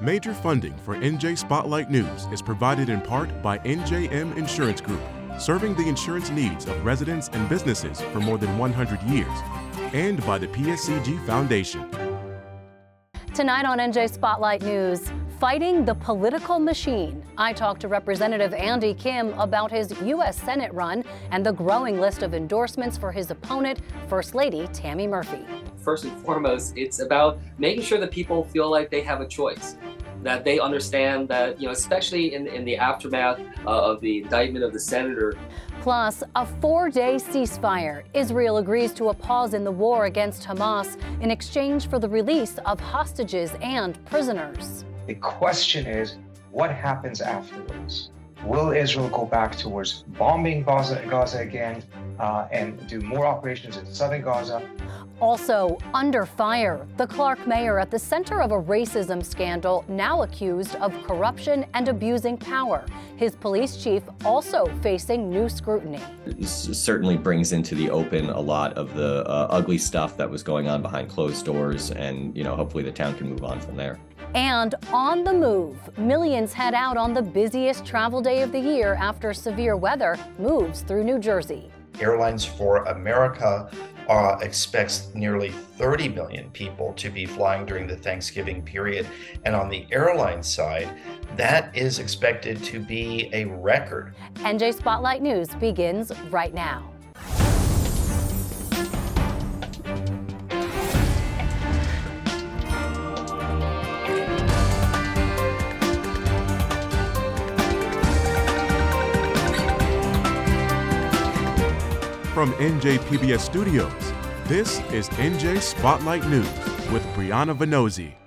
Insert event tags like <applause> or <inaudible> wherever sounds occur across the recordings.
Major funding for NJ Spotlight News is provided in part by NJM Insurance Group, serving the insurance needs of residents and businesses for more than 100 years, and by the PSEG Foundation. Tonight on NJ Spotlight News, fighting the political machine. I talked to Representative Andy Kim about his U.S. Senate run and the growing list of endorsements for his opponent, First Lady Tammy Murphy. First and foremost, it's about making sure that people feel like they have a choice that they understand that, you know, especially in, in the aftermath uh, of the indictment of the senator. Plus, a four day ceasefire. Israel agrees to a pause in the war against Hamas in exchange for the release of hostages and prisoners. The question is what happens afterwards? Will Israel go back towards bombing Gaza, Gaza again uh, and do more operations in southern Gaza? Also, under fire, the Clark mayor at the center of a racism scandal, now accused of corruption and abusing power. His police chief also facing new scrutiny. This certainly brings into the open a lot of the uh, ugly stuff that was going on behind closed doors, and you know, hopefully the town can move on from there. And on the move, millions head out on the busiest travel day of the year after severe weather moves through New Jersey. Airlines for America uh, expects nearly 30 million people to be flying during the Thanksgiving period. And on the airline side, that is expected to be a record. NJ Spotlight News begins right now. From NJPBS Studios, this is NJ Spotlight News with Briana Vannozzi.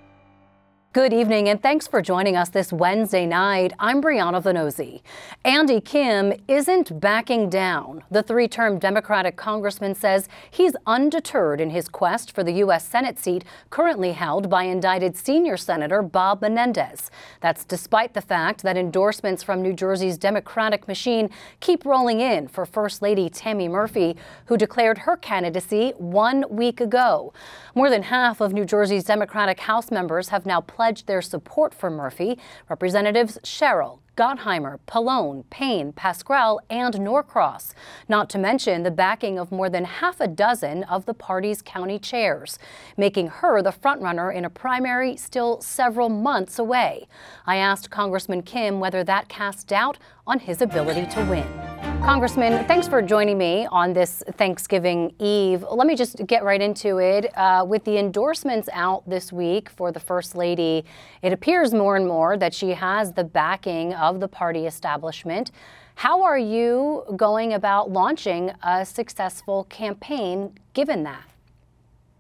Good evening, and thanks for joining us this Wednesday night. I'm Briana Vannozzi. Andy Kim isn't backing down. The three term Democratic congressman says he's undeterred in his quest for the U.S. Senate seat currently held by indicted senior Senator Bob Menendez. That's despite the fact that endorsements from New Jersey's Democratic machine keep rolling in for First Lady Tammy Murphy, who declared her candidacy one week ago. More than half of New Jersey's Democratic House members have now pledged their support for Murphy. Representatives Sherrill, Gottheimer, Pallone, Payne, Pascrell, and Norcross, not to mention the backing of more than half a dozen of the party's county chairs, making her the frontrunner in a primary still several months away. I asked Congressman Kim whether that casts doubt on his ability to win. Congressman, thanks for joining me on this Thanksgiving Eve. Let me just get right into it. Uh, with the endorsements out this week for the First Lady, it appears more and more that she has the backing of the party establishment. How are you going about launching a successful campaign given that?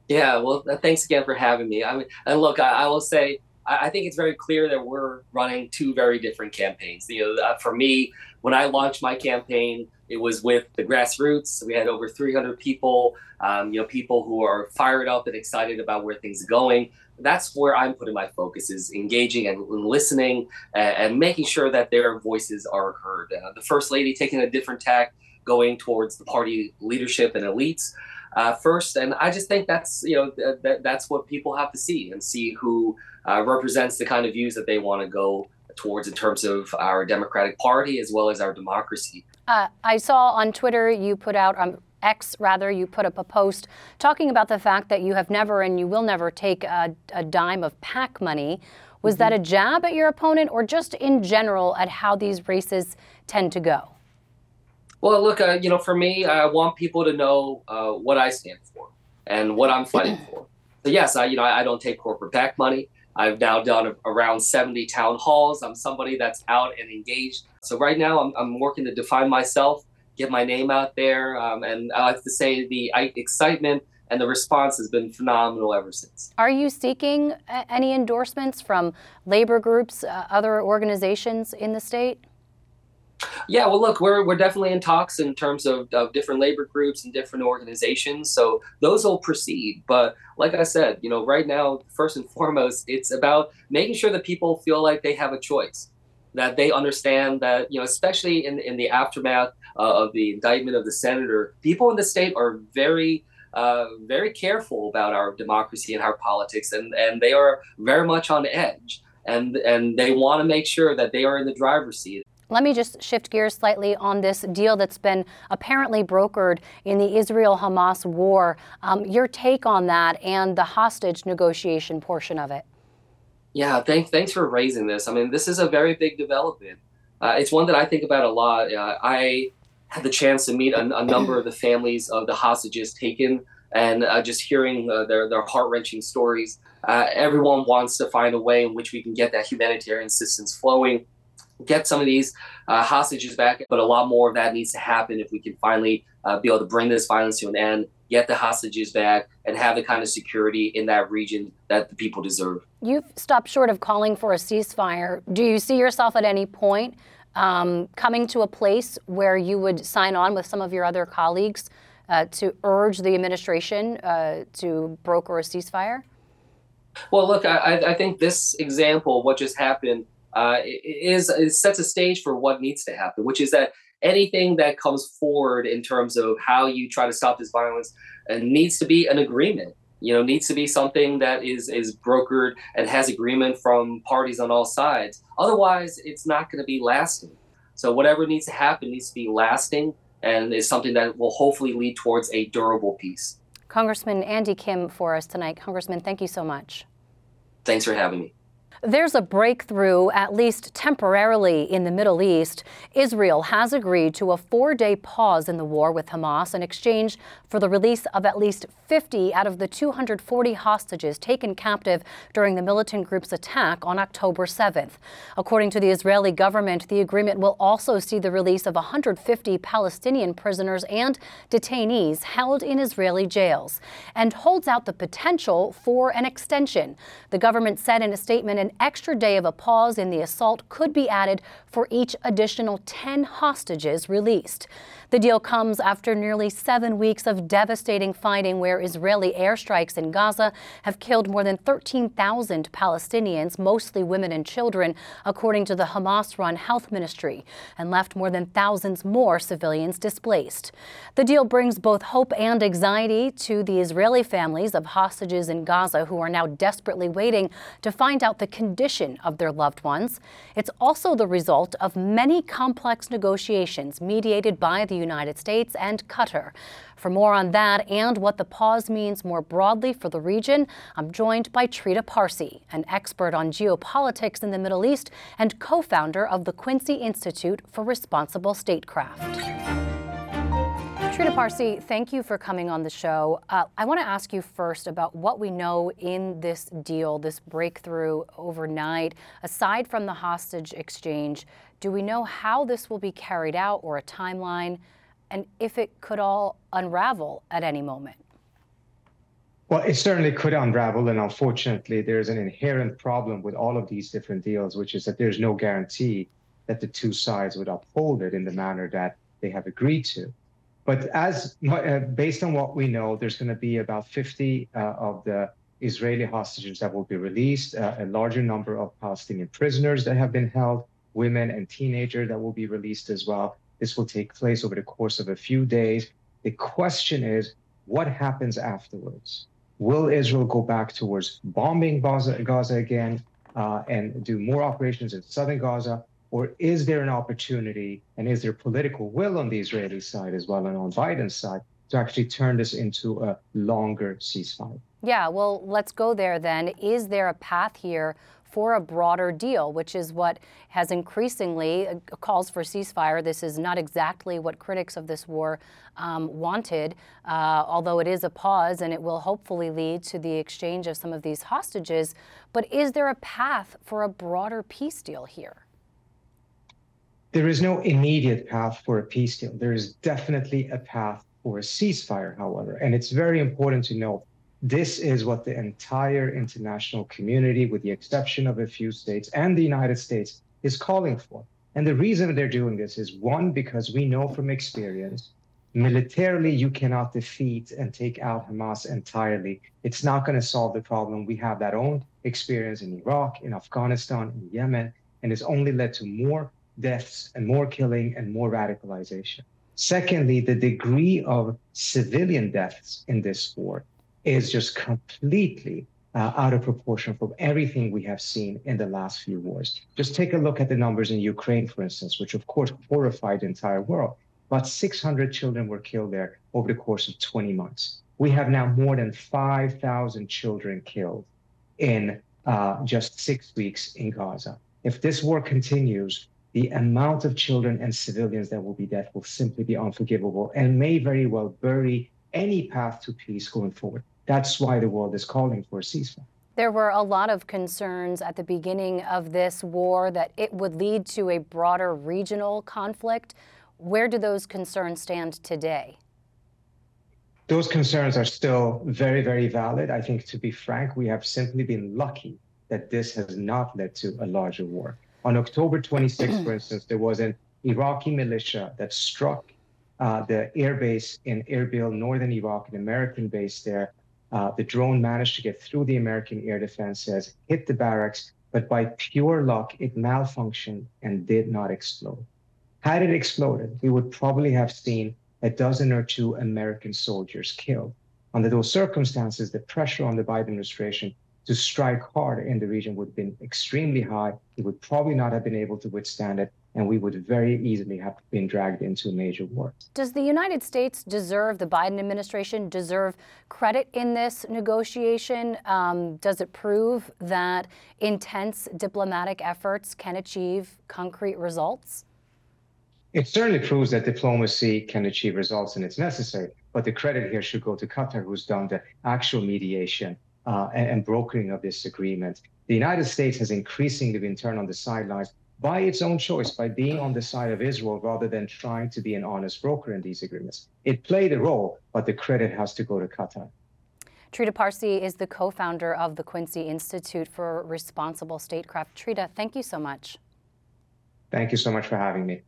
Yeah, well, thanks again for having me. I mean, and look, I, I will say, I, think it's very clear that we're running two very different campaigns. You know, uh, for me, when I launched my campaign, it was with the grassroots. We had over 300 people, um, you know, people who are fired up and excited about where things are going. That's where I'm putting my focus is engaging and listening and, and making sure that their voices are heard. Uh, the first lady taking a different tack, going towards the party leadership and elites. Uh, first, and I just think that's you know th- th- that's what people have to see and see who uh, represents the kind of views that they want to go towards in terms of our Democratic Party as well as our democracy. Uh, I saw on Twitter you put out, um, X rather, you put up a post talking about the fact that you have never and you will never take a, a dime of PAC money. Was mm-hmm. that a jab at your opponent or just in general at how these races tend to go? Well, look, uh, you know, for me, I want people to know uh, what I stand for and what I'm fighting <clears throat> for. So yes, I, you know, I, I don't take corporate PAC money. I've now done around 70 town halls. I'm somebody that's out and engaged. So right now, I'm, I'm working to define myself, get my name out there, um, and I have to say the excitement and the response has been phenomenal ever since. Are you seeking any endorsements from labor groups, uh, other organizations in the state? Yeah, well, look, we're, we're definitely in talks in terms of, of different labor groups and different organizations. So those will proceed. But like I said, you know, right now, first and <laughs> foremost, it's about making sure that people feel like they have a choice, that they understand that, you know, especially in, in the aftermath uh, of the indictment of the senator, people in the state are very uh, very careful about our democracy and our politics, and, and they are very much on edge. and and they want to make sure that they are in the driver's seat. Let me just shift gears slightly on this deal that's been apparently brokered in the Israel Hamas war. Um, your take on that and the hostage negotiation portion of it. Yeah, thanks, thanks for raising this. I mean, this is a very big development. Uh, it's one that I think about a lot. Uh, I had the chance to meet a, a, number of the families of the hostages taken and uh, just hearing uh, their, their heart wrenching stories. Uh, everyone wants to find a way in which we can get that humanitarian assistance flowing get some of these uh, hostages back, but a lot more of that needs to happen if we can finally uh, be able to bring this violence to an end, get the hostages back, and have the kind of security in that region that the people deserve. You've stopped short of calling for a ceasefire. Do you see yourself at any point um, coming to a place where you would sign on with some of your other colleagues uh, to urge the administration uh, to broker a ceasefire? Well, look, I, I think this example, what just happened, uh, is, is sets a stage for what needs to happen, which is that anything that comes forward in terms of how you try to stop this violence uh, needs to be an agreement. You know, needs to be something that is is brokered and has agreement from parties on all sides. Otherwise, it's not going to be lasting. So whatever needs to happen needs to be lasting and is something that will hopefully lead towards a durable peace. Congressman Andy Kim for us tonight. Congressman, thank you so much. Thanks for having me. There's a breakthrough, at least temporarily, in the Middle East. Israel has agreed to a four day pause in the war with Hamas in exchange for the release of at least 50 out of the 240 hostages taken captive during the militant group's attack on October 7th. According to the Israeli government, the agreement will also see the release of 150 Palestinian prisoners and detainees held in Israeli jails and holds out the potential for an extension. The government said in a statement an extra day of a pause in the assault could be added for each additional 10 hostages released. The deal comes after nearly seven weeks of devastating fighting where Israeli airstrikes in Gaza have killed more than 13,000 Palestinians, mostly women and children, according to the Hamas run health ministry, and left more than thousands more civilians displaced. The deal brings both hope and anxiety to the Israeli families of hostages in Gaza who are now desperately waiting to find out the condition of their loved ones. It's also the result of many complex negotiations mediated by the United States and Qatar. For more on that and what the pause means more broadly for the region, I'm joined by Trita Parsi, an expert on geopolitics in the Middle East and co founder of the Quincy Institute for Responsible Statecraft. Trita Parsi, thank you for coming on the show. Uh, I want to ask you first about what we know in this deal, this breakthrough overnight. Aside from the hostage exchange, do we know how this will be carried out or a timeline, and if it could all unravel at any moment? Well, it certainly could unravel, and unfortunately, there's an inherent problem with all of these different deals, which is that there's no guarantee that the two sides would uphold it in the manner that they have agreed to. But as uh, based on what we know, there's going to be about 50 uh, of the Israeli hostages that will be released, uh, a larger number of Palestinian prisoners that have been held, women and teenagers that will be released as well. This will take place over the course of a few days. The question is, what happens afterwards? Will Israel go back towards bombing Gaza, Gaza again uh, and do more operations in southern Gaza? Or is there an opportunity and is there political will on the Israeli side as well and on Biden's side to actually turn this into a longer ceasefire? Yeah, well, let's go there then. Is there a path here for a broader deal, which is what has increasingly uh, calls for ceasefire. This is not exactly what critics of this war um, wanted, uh, although it is a pause and it will hopefully lead to the exchange of some of these hostages. But is there a path for a broader peace deal here? There is no immediate path for a peace deal. There is definitely a path for a ceasefire, however. And it's very important to note this is what the entire international community, with the exception of a few states and the United States, is calling for. And the reason they're doing this is one, because we know from experience, militarily, you cannot defeat and take out Hamas entirely. It's not going to solve the problem. We have that own experience in Iraq, in Afghanistan, in Yemen, and it's only led to more deaths and more killing and more radicalization. Secondly, the degree of civilian deaths in this war is just completely uh, out of proportion from everything we have seen in the last few wars. Just take a look at the numbers in Ukraine, for instance, which of course horrified the entire world. About 600 children were killed there over the course of 20 months. We have now more than 5,000 children killed in uh, just six weeks in Gaza. If this war continues, the amount of children and civilians that will be dead will simply be unforgivable and may very well bury any path to peace going forward. That's why the world is calling for a ceasefire. There were a lot of concerns at the beginning of this war that it would lead to a broader regional conflict. Where do those concerns stand today? Those concerns are still very, very valid. I think, to be frank, we have simply been lucky that this has not led to a larger war. On October 26, for <clears throat> instance, there was an Iraqi militia that struck uh, the air base in Erbil, northern Iraq, an American base there, uh, the drone managed to get through the American air defenses, hit the barracks, but by pure luck, it malfunctioned and did not explode. Had it exploded, we would probably have seen a dozen or two American soldiers killed. Under those circumstances, the pressure on the Biden administration to strike hard in the region would have been extremely high. He would probably not have been able to withstand it and we would very easily have been dragged into a major war. Does the United States deserve, the Biden administration deserve credit in this negotiation? Um, does it prove that intense diplomatic efforts can achieve concrete results? It certainly proves that diplomacy can achieve results and it's necessary. But the credit here should go to Qatar, who's done the actual mediation uh, and, and brokering of this agreement. The United States has increasingly been turned on the sidelines by its own choice, by being on the side of Israel rather than trying to be an honest broker in these agreements. It played a role, but the credit has to go to Qatar. Trita Parsi is the co founder of the Quincy Institute for Responsible Statecraft. Trita, thank you so much. Thank you so much for having me.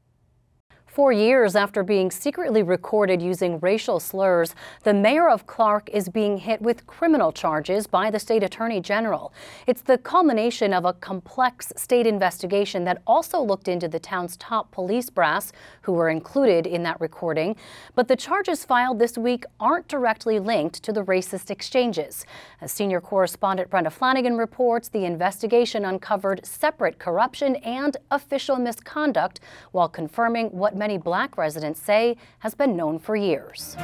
Four years after being secretly recorded using racial slurs, the mayor of Clark is being hit with criminal charges by the state attorney general. It's the culmination of a complex state investigation that also looked into the town's top police brass, who were included in that recording. But the charges filed this week aren't directly linked to the racist exchanges. As senior correspondent Brenda Flanagan reports, the investigation uncovered separate corruption and official misconduct while confirming what many black residents say has been known for years.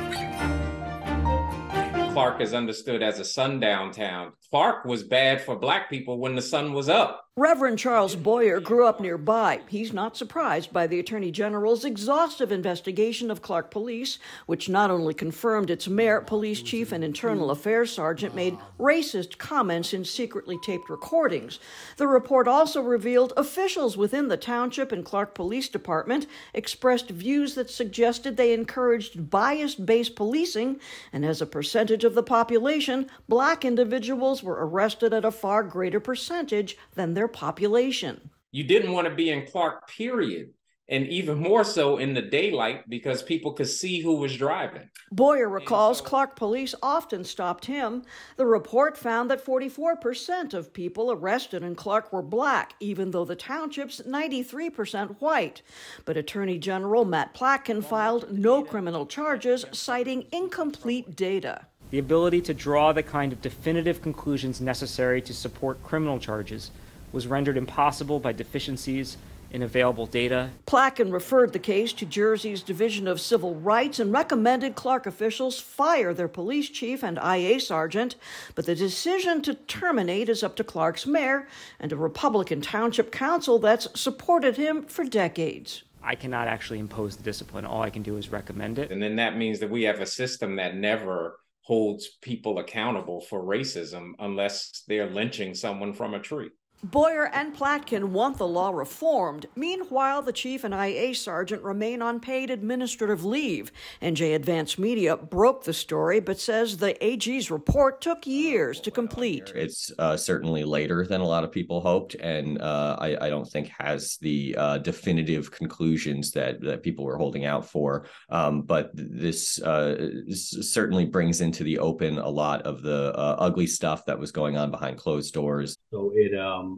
Clark is understood as a sundown town. Clark was bad for black people when the sun was up. Reverend Charles Boyer grew up nearby. He's not surprised by the Attorney General's exhaustive investigation of Clark Police, which not only confirmed its mayor, police chief, and internal affairs sergeant made racist comments in secretly taped recordings. The report also revealed officials within the township and Clark Police Department expressed views that suggested they encouraged bias based policing, and as a percentage of the population, black individuals were arrested at a far greater percentage than their their population. You didn't want to be in Clark, period. And even more so in the daylight because people could see who was driving. Boyer recalls so, Clark police often stopped him. The report found that 44% of people arrested in Clark were black, even though the township's 93% white. But Attorney General Matt Platkin filed no criminal charges, citing incomplete data. The ability to draw the kind of definitive conclusions necessary to support criminal charges was rendered impossible by deficiencies in available data. Platkin referred the case to Jersey's Division of Civil Rights and recommended Clark officials fire their police chief and IA sergeant, but the decision to terminate is up to Clark's mayor and a Republican township council that's supported him for decades. I cannot actually impose the discipline. All I can do is recommend it. And then that means that we have a system that never holds people accountable for racism unless they're lynching someone from a tree. Boyer and Platkin want the law reformed. Meanwhile, the chief and IA sergeant remain on paid administrative leave. NJ Advance Media broke the story, but says the AG's report took years to complete. It's uh, certainly later than a lot of people hoped, and uh, I, I, don't think has the uh, definitive conclusions that, that people were holding out for. Um, but this, uh, certainly brings into the open a lot of the uh, ugly stuff that was going on behind closed doors. So it um um,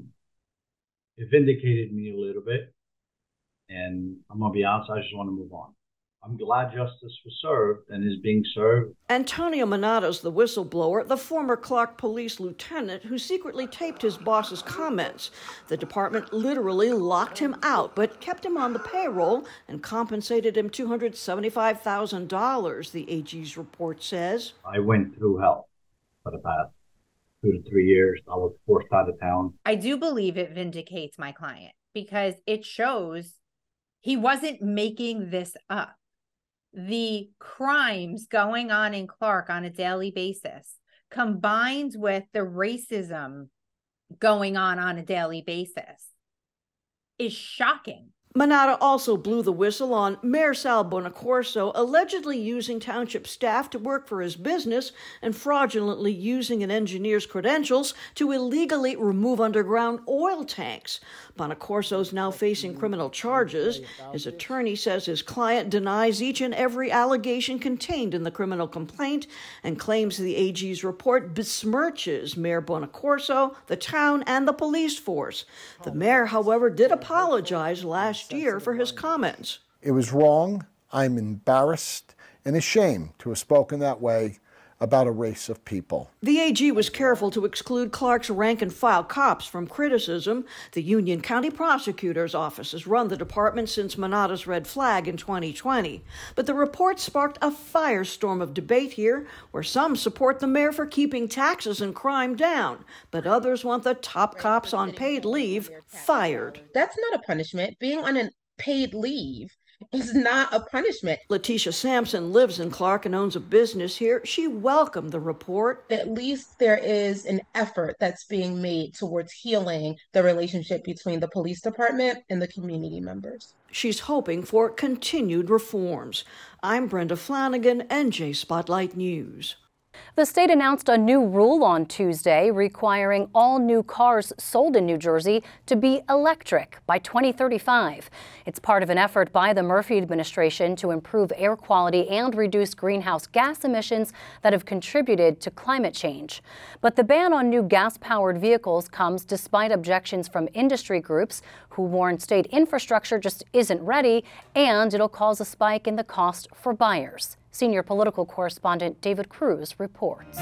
it vindicated me a little bit. And I'm gonna be honest, I just want to move on. I'm glad justice was served and is being served. Antonio Manata's the whistleblower, the former Clark police lieutenant who secretly taped his boss's comments. The department literally locked him out, but kept him on the payroll and compensated him $275,000, the AG's report says. I went through hell for the past two to three years. I was forced out of town. I do believe it vindicates my client because it shows he wasn't making this up the crimes going on in Clark on a daily basis, combined with the racism going on on a daily basis, is shocking. Manata also blew the whistle on Mayor Sal Bonaccorso allegedly using township staff to work for his business and fraudulently using an engineer's credentials to illegally remove underground oil tanks. Bonaccorso is now facing criminal charges. His attorney says his client denies each and every allegation contained in the criminal complaint and claims the AG's report besmirches Mayor Bonaccorso, the town, and the police force. The mayor, however, did apologize last last year for his comments. It was wrong. I'm embarrassed and ashamed to have spoken that way about a race of people. The AG was careful to exclude Clark's rank and file cops from criticism. The Union County Prosecutor's Office has run the department since Manata's red flag in 2020. But the report sparked a firestorm of debate here, where some support the mayor for keeping taxes and crime down, but others want the top cops on paid leave fired. That's not a punishment. Being on a paid leave is not a punishment. Letitia Sampson lives in Clark and owns a business here. She welcomed the report. At least there is an effort that's being made towards healing the relationship between the police department and the community members. She's hoping for continued reforms. I'm Brenda Flanagan, NJ Spotlight News. The state announced a new rule on Tuesday requiring all new cars sold in New Jersey to be electric by 2035. It's part of an effort by the Murphy administration to improve air quality and reduce greenhouse gas emissions that have contributed to climate change. But the ban on new gas powered vehicles comes despite objections from industry groups who warn state infrastructure just isn't ready and it'll cause a spike in the cost for buyers. Senior political correspondent David Cruz reports.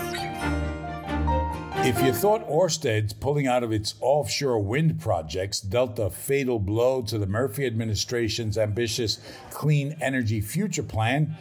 If you thought Ørsted's pulling out of its offshore wind projects dealt a fatal blow to the Murphy administration's ambitious clean energy future plan,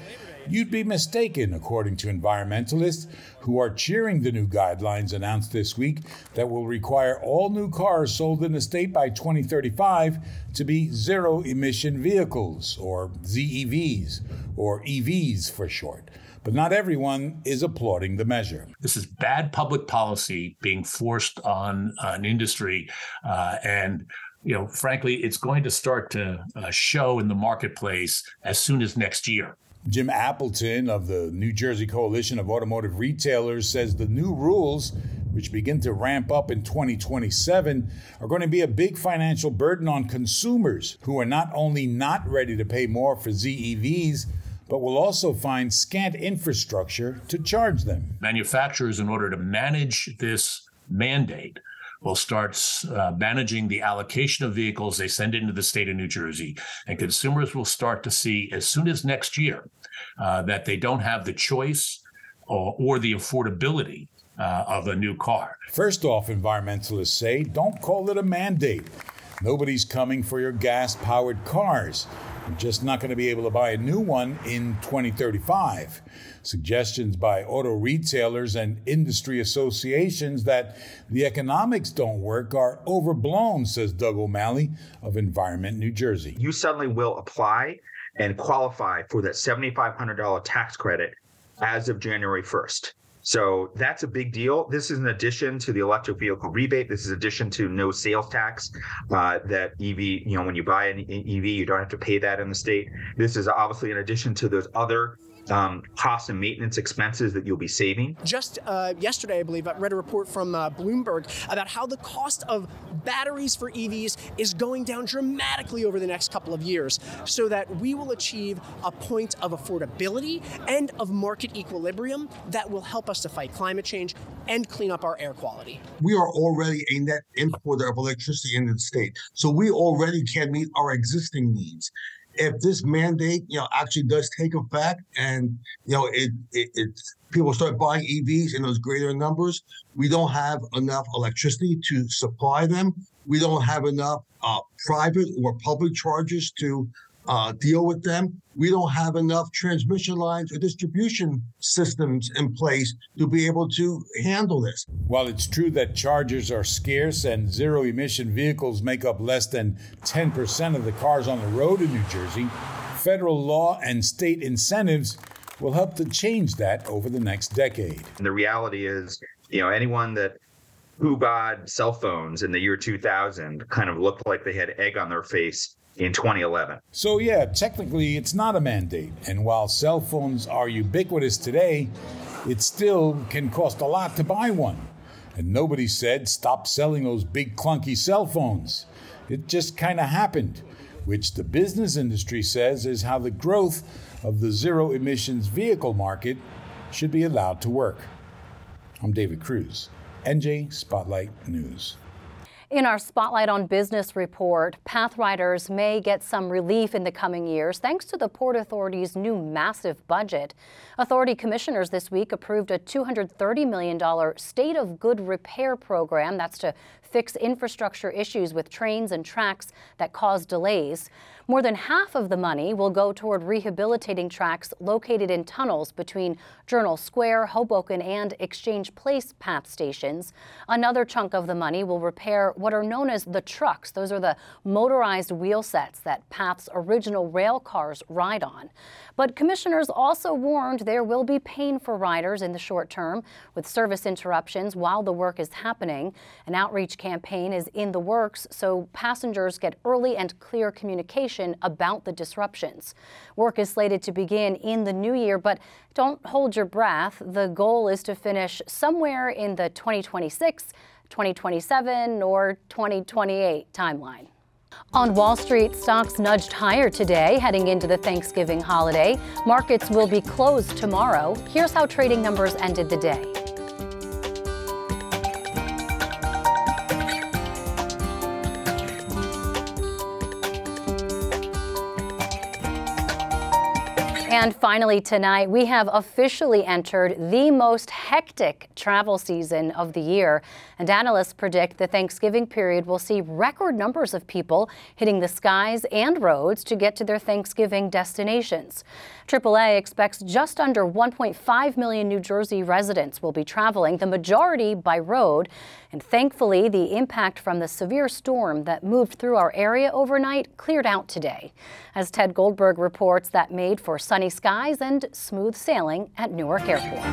You'd be mistaken, according to environmentalists who are cheering the new guidelines announced this week that will require all new cars sold in the state by 2035 to be zero emission vehicles, or ZEVs, or EVs for short. But not everyone is applauding the measure. This is bad public policy being forced on an industry, uh, and you know, frankly, it's going to start to uh, show in the marketplace as soon as next year. Jim Appleton of the New Jersey Coalition of Automotive Retailers says the new rules, which begin to ramp up in 2027, are going to be a big financial burden on consumers who are not only not ready to pay more for ZEVs, but will also find scant infrastructure to charge them. Manufacturers, in order to manage this mandate, will start uh, managing the allocation of vehicles they send into the state of New Jersey. And consumers will start to see as soon as next year uh, that they don't have the choice or, or the affordability uh, of a new car. First off, environmentalists say don't call it a mandate. Nobody's coming for your gas powered cars. You're just not going to be able to buy a new one in 2035. Suggestions by auto retailers and industry associations that the economics don't work are overblown, says Doug O'Malley of Environment New Jersey. You suddenly will apply and qualify for that $7,500 tax credit as of January 1st. So that's a big deal. This is an addition to the electric vehicle rebate. This is addition to no sales tax uh, that EV, you know, when you buy an EV, you don't have to pay that in the state. This is obviously in addition to those other um, cost and maintenance expenses that you'll be saving. Just uh, yesterday, I believe, I read a report from uh, Bloomberg about how the cost of batteries for EVs is going down dramatically over the next couple of years so that we will achieve a point of affordability and of market equilibrium that will help us to fight climate change and clean up our air quality. We are already a net importer of electricity in the state, so we already can meet our existing needs if this mandate, you know, actually does take effect and, you know, it, it, people start buying EVs in those greater numbers, we don't have enough electricity to supply them. We don't have enough uh, private or public chargers to uh, deal with them. We don't have enough transmission lines or distribution systems in place to be able to handle this. While it's true that chargers are scarce and zero emission vehicles make up less than 10% of the cars on the road in New Jersey, federal law and state incentives will help to change that over the next decade. And the reality is, you know, anyone that who bought cell phones in the year 2000 kind of looked like they had egg on their face in 2011. So, yeah, technically it's not a mandate. And while cell phones are ubiquitous today, it still can cost a lot to buy one. And nobody said stop selling those big clunky cell phones. It just kind of happened, which the business industry says is how the growth of the zero emissions vehicle market should be allowed to work. I'm David Cruz, NJ Spotlight News. In our Spotlight on Business report, path riders may get some relief in the coming years thanks to the Port Authority's new massive budget. Authority commissioners this week approved a $230 million State of Good Repair program that's to fix infrastructure issues with trains and tracks that cause delays. More than half of the money will go toward rehabilitating tracks located in tunnels between Journal Square, Hoboken, and Exchange Place path stations. Another chunk of the money will repair what are known as the trucks. Those are the motorized wheel sets that Path's original rail cars ride on. But commissioners also warned there will be pain for riders in the short term with service interruptions while the work is happening. An outreach campaign is in the works so passengers get early and clear communication about the disruptions. Work is slated to begin in the new year, but don't hold your breath. The goal is to finish somewhere in the 2026, 2027, or 2028 timeline. On Wall Street, stocks nudged higher today heading into the Thanksgiving holiday. Markets will be closed tomorrow. Here's how trading numbers ended the day. And finally, tonight, we have officially entered the most hectic travel season of the year. And analysts predict the Thanksgiving period will see record numbers of people hitting the skies and roads to get to their Thanksgiving destinations. AAA expects just under 1.5 million New Jersey residents will be traveling, the majority by road. And thankfully, the impact from the severe storm that moved through our area overnight cleared out today. As Ted Goldberg reports, that made for sunny skies and smooth sailing at Newark Airport.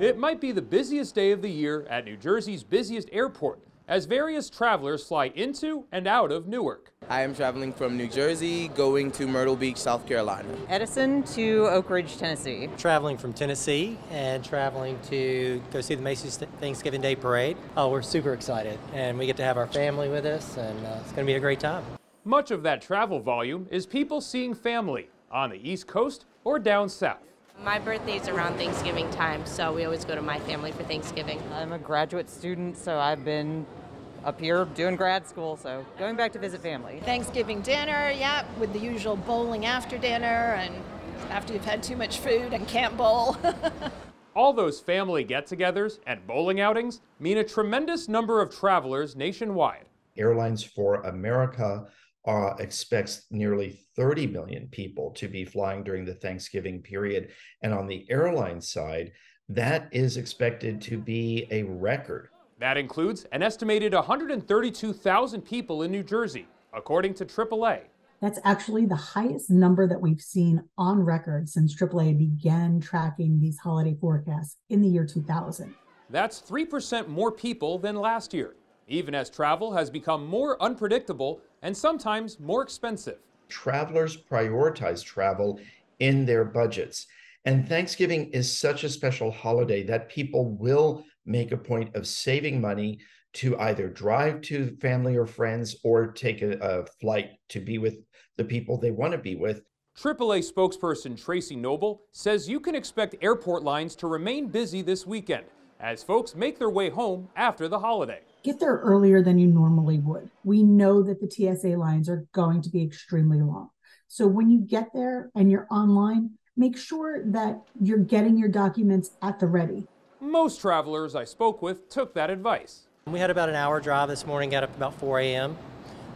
It might be the busiest day of the year at New Jersey's busiest airport as various travelers fly into and out of Newark. I am traveling from New Jersey going to Myrtle Beach, South Carolina. Edison to Oak Ridge, Tennessee. Traveling from Tennessee and traveling to go see the Macy's Thanksgiving Day Parade. Oh, we're super excited and we get to have our family with us and uh, it's going to be a great time. Much of that travel volume is people seeing family on the East Coast or down south. My birthday is around Thanksgiving time, so we always go to my family for Thanksgiving. I'm a graduate student, so I've been up here doing grad school, so going back to visit family. Thanksgiving dinner, yeah, with the usual bowling after dinner and after you've had too much food and can't bowl. <laughs> All those family get togethers and bowling outings mean a tremendous number of travelers nationwide. Airlines for America uh, expects nearly 30 million people to be flying during the Thanksgiving period. And on the airline side, that is expected to be a record. That includes an estimated 132,000 people in New Jersey, according to AAA. That's actually the highest number that we've seen on record since AAA began tracking these holiday forecasts in the year 2000. That's 3% more people than last year, even as travel has become more unpredictable and sometimes more expensive. Travelers prioritize travel in their budgets. And Thanksgiving is such a special holiday that people will make a point of saving money to either drive to family or friends or take a, a flight to be with the people they want to be with. AAA spokesperson Tracy Noble says you can expect airport lines to remain busy this weekend as folks make their way home after the holiday. get there earlier than you normally would. We know that the TSA lines are going to be extremely long. So when you get there and you're online, make sure that you're getting your documents at the ready. Most travelers I spoke with took that advice. We had about an hour drive this morning, got up about 4 a.m.,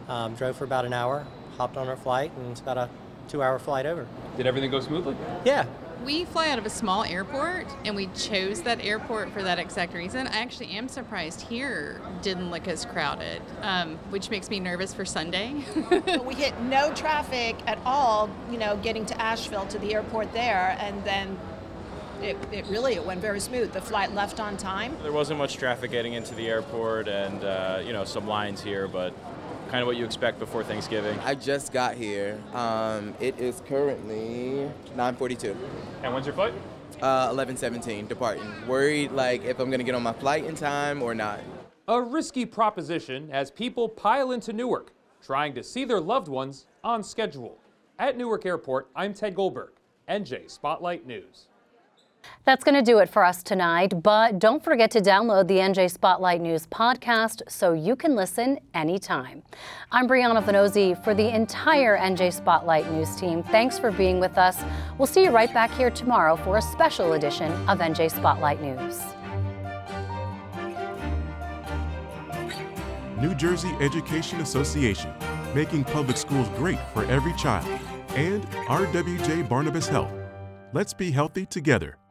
um, drove for about an hour, hopped on our flight, and it's about a two hour flight over. Did everything go smoothly? Yeah, We fly out of a small airport, and we chose that airport for that exact reason. I actually am surprised here didn't look as crowded, um, which makes me nervous for Sunday. <laughs> we hit no traffic at all, you know, getting to Asheville to the airport there, and then it, it really it went very smooth. The flight left on time. There wasn't much traffic getting into the airport, and uh, you know some lines here, but kind of what you expect before Thanksgiving. I just got here. Um, it is currently 9:42. And when's your flight? Uh, 11:17 departing. Worried like if I'm gonna get on my flight in time or not. A risky proposition as people pile into Newark, trying to see their loved ones on schedule. At Newark Airport, I'm Ted Goldberg, NJ Spotlight News. That's going to do it for us tonight, but don't forget to download the NJ Spotlight News podcast so you can listen anytime. I'm Briana Vannozzi for the entire NJ Spotlight News team. Thanks for being with us. We'll see you right back here tomorrow for a special edition of NJ Spotlight News. New Jersey Education Association, making public schools great for every child, and RWJ Barnabas Health. Let's be healthy together.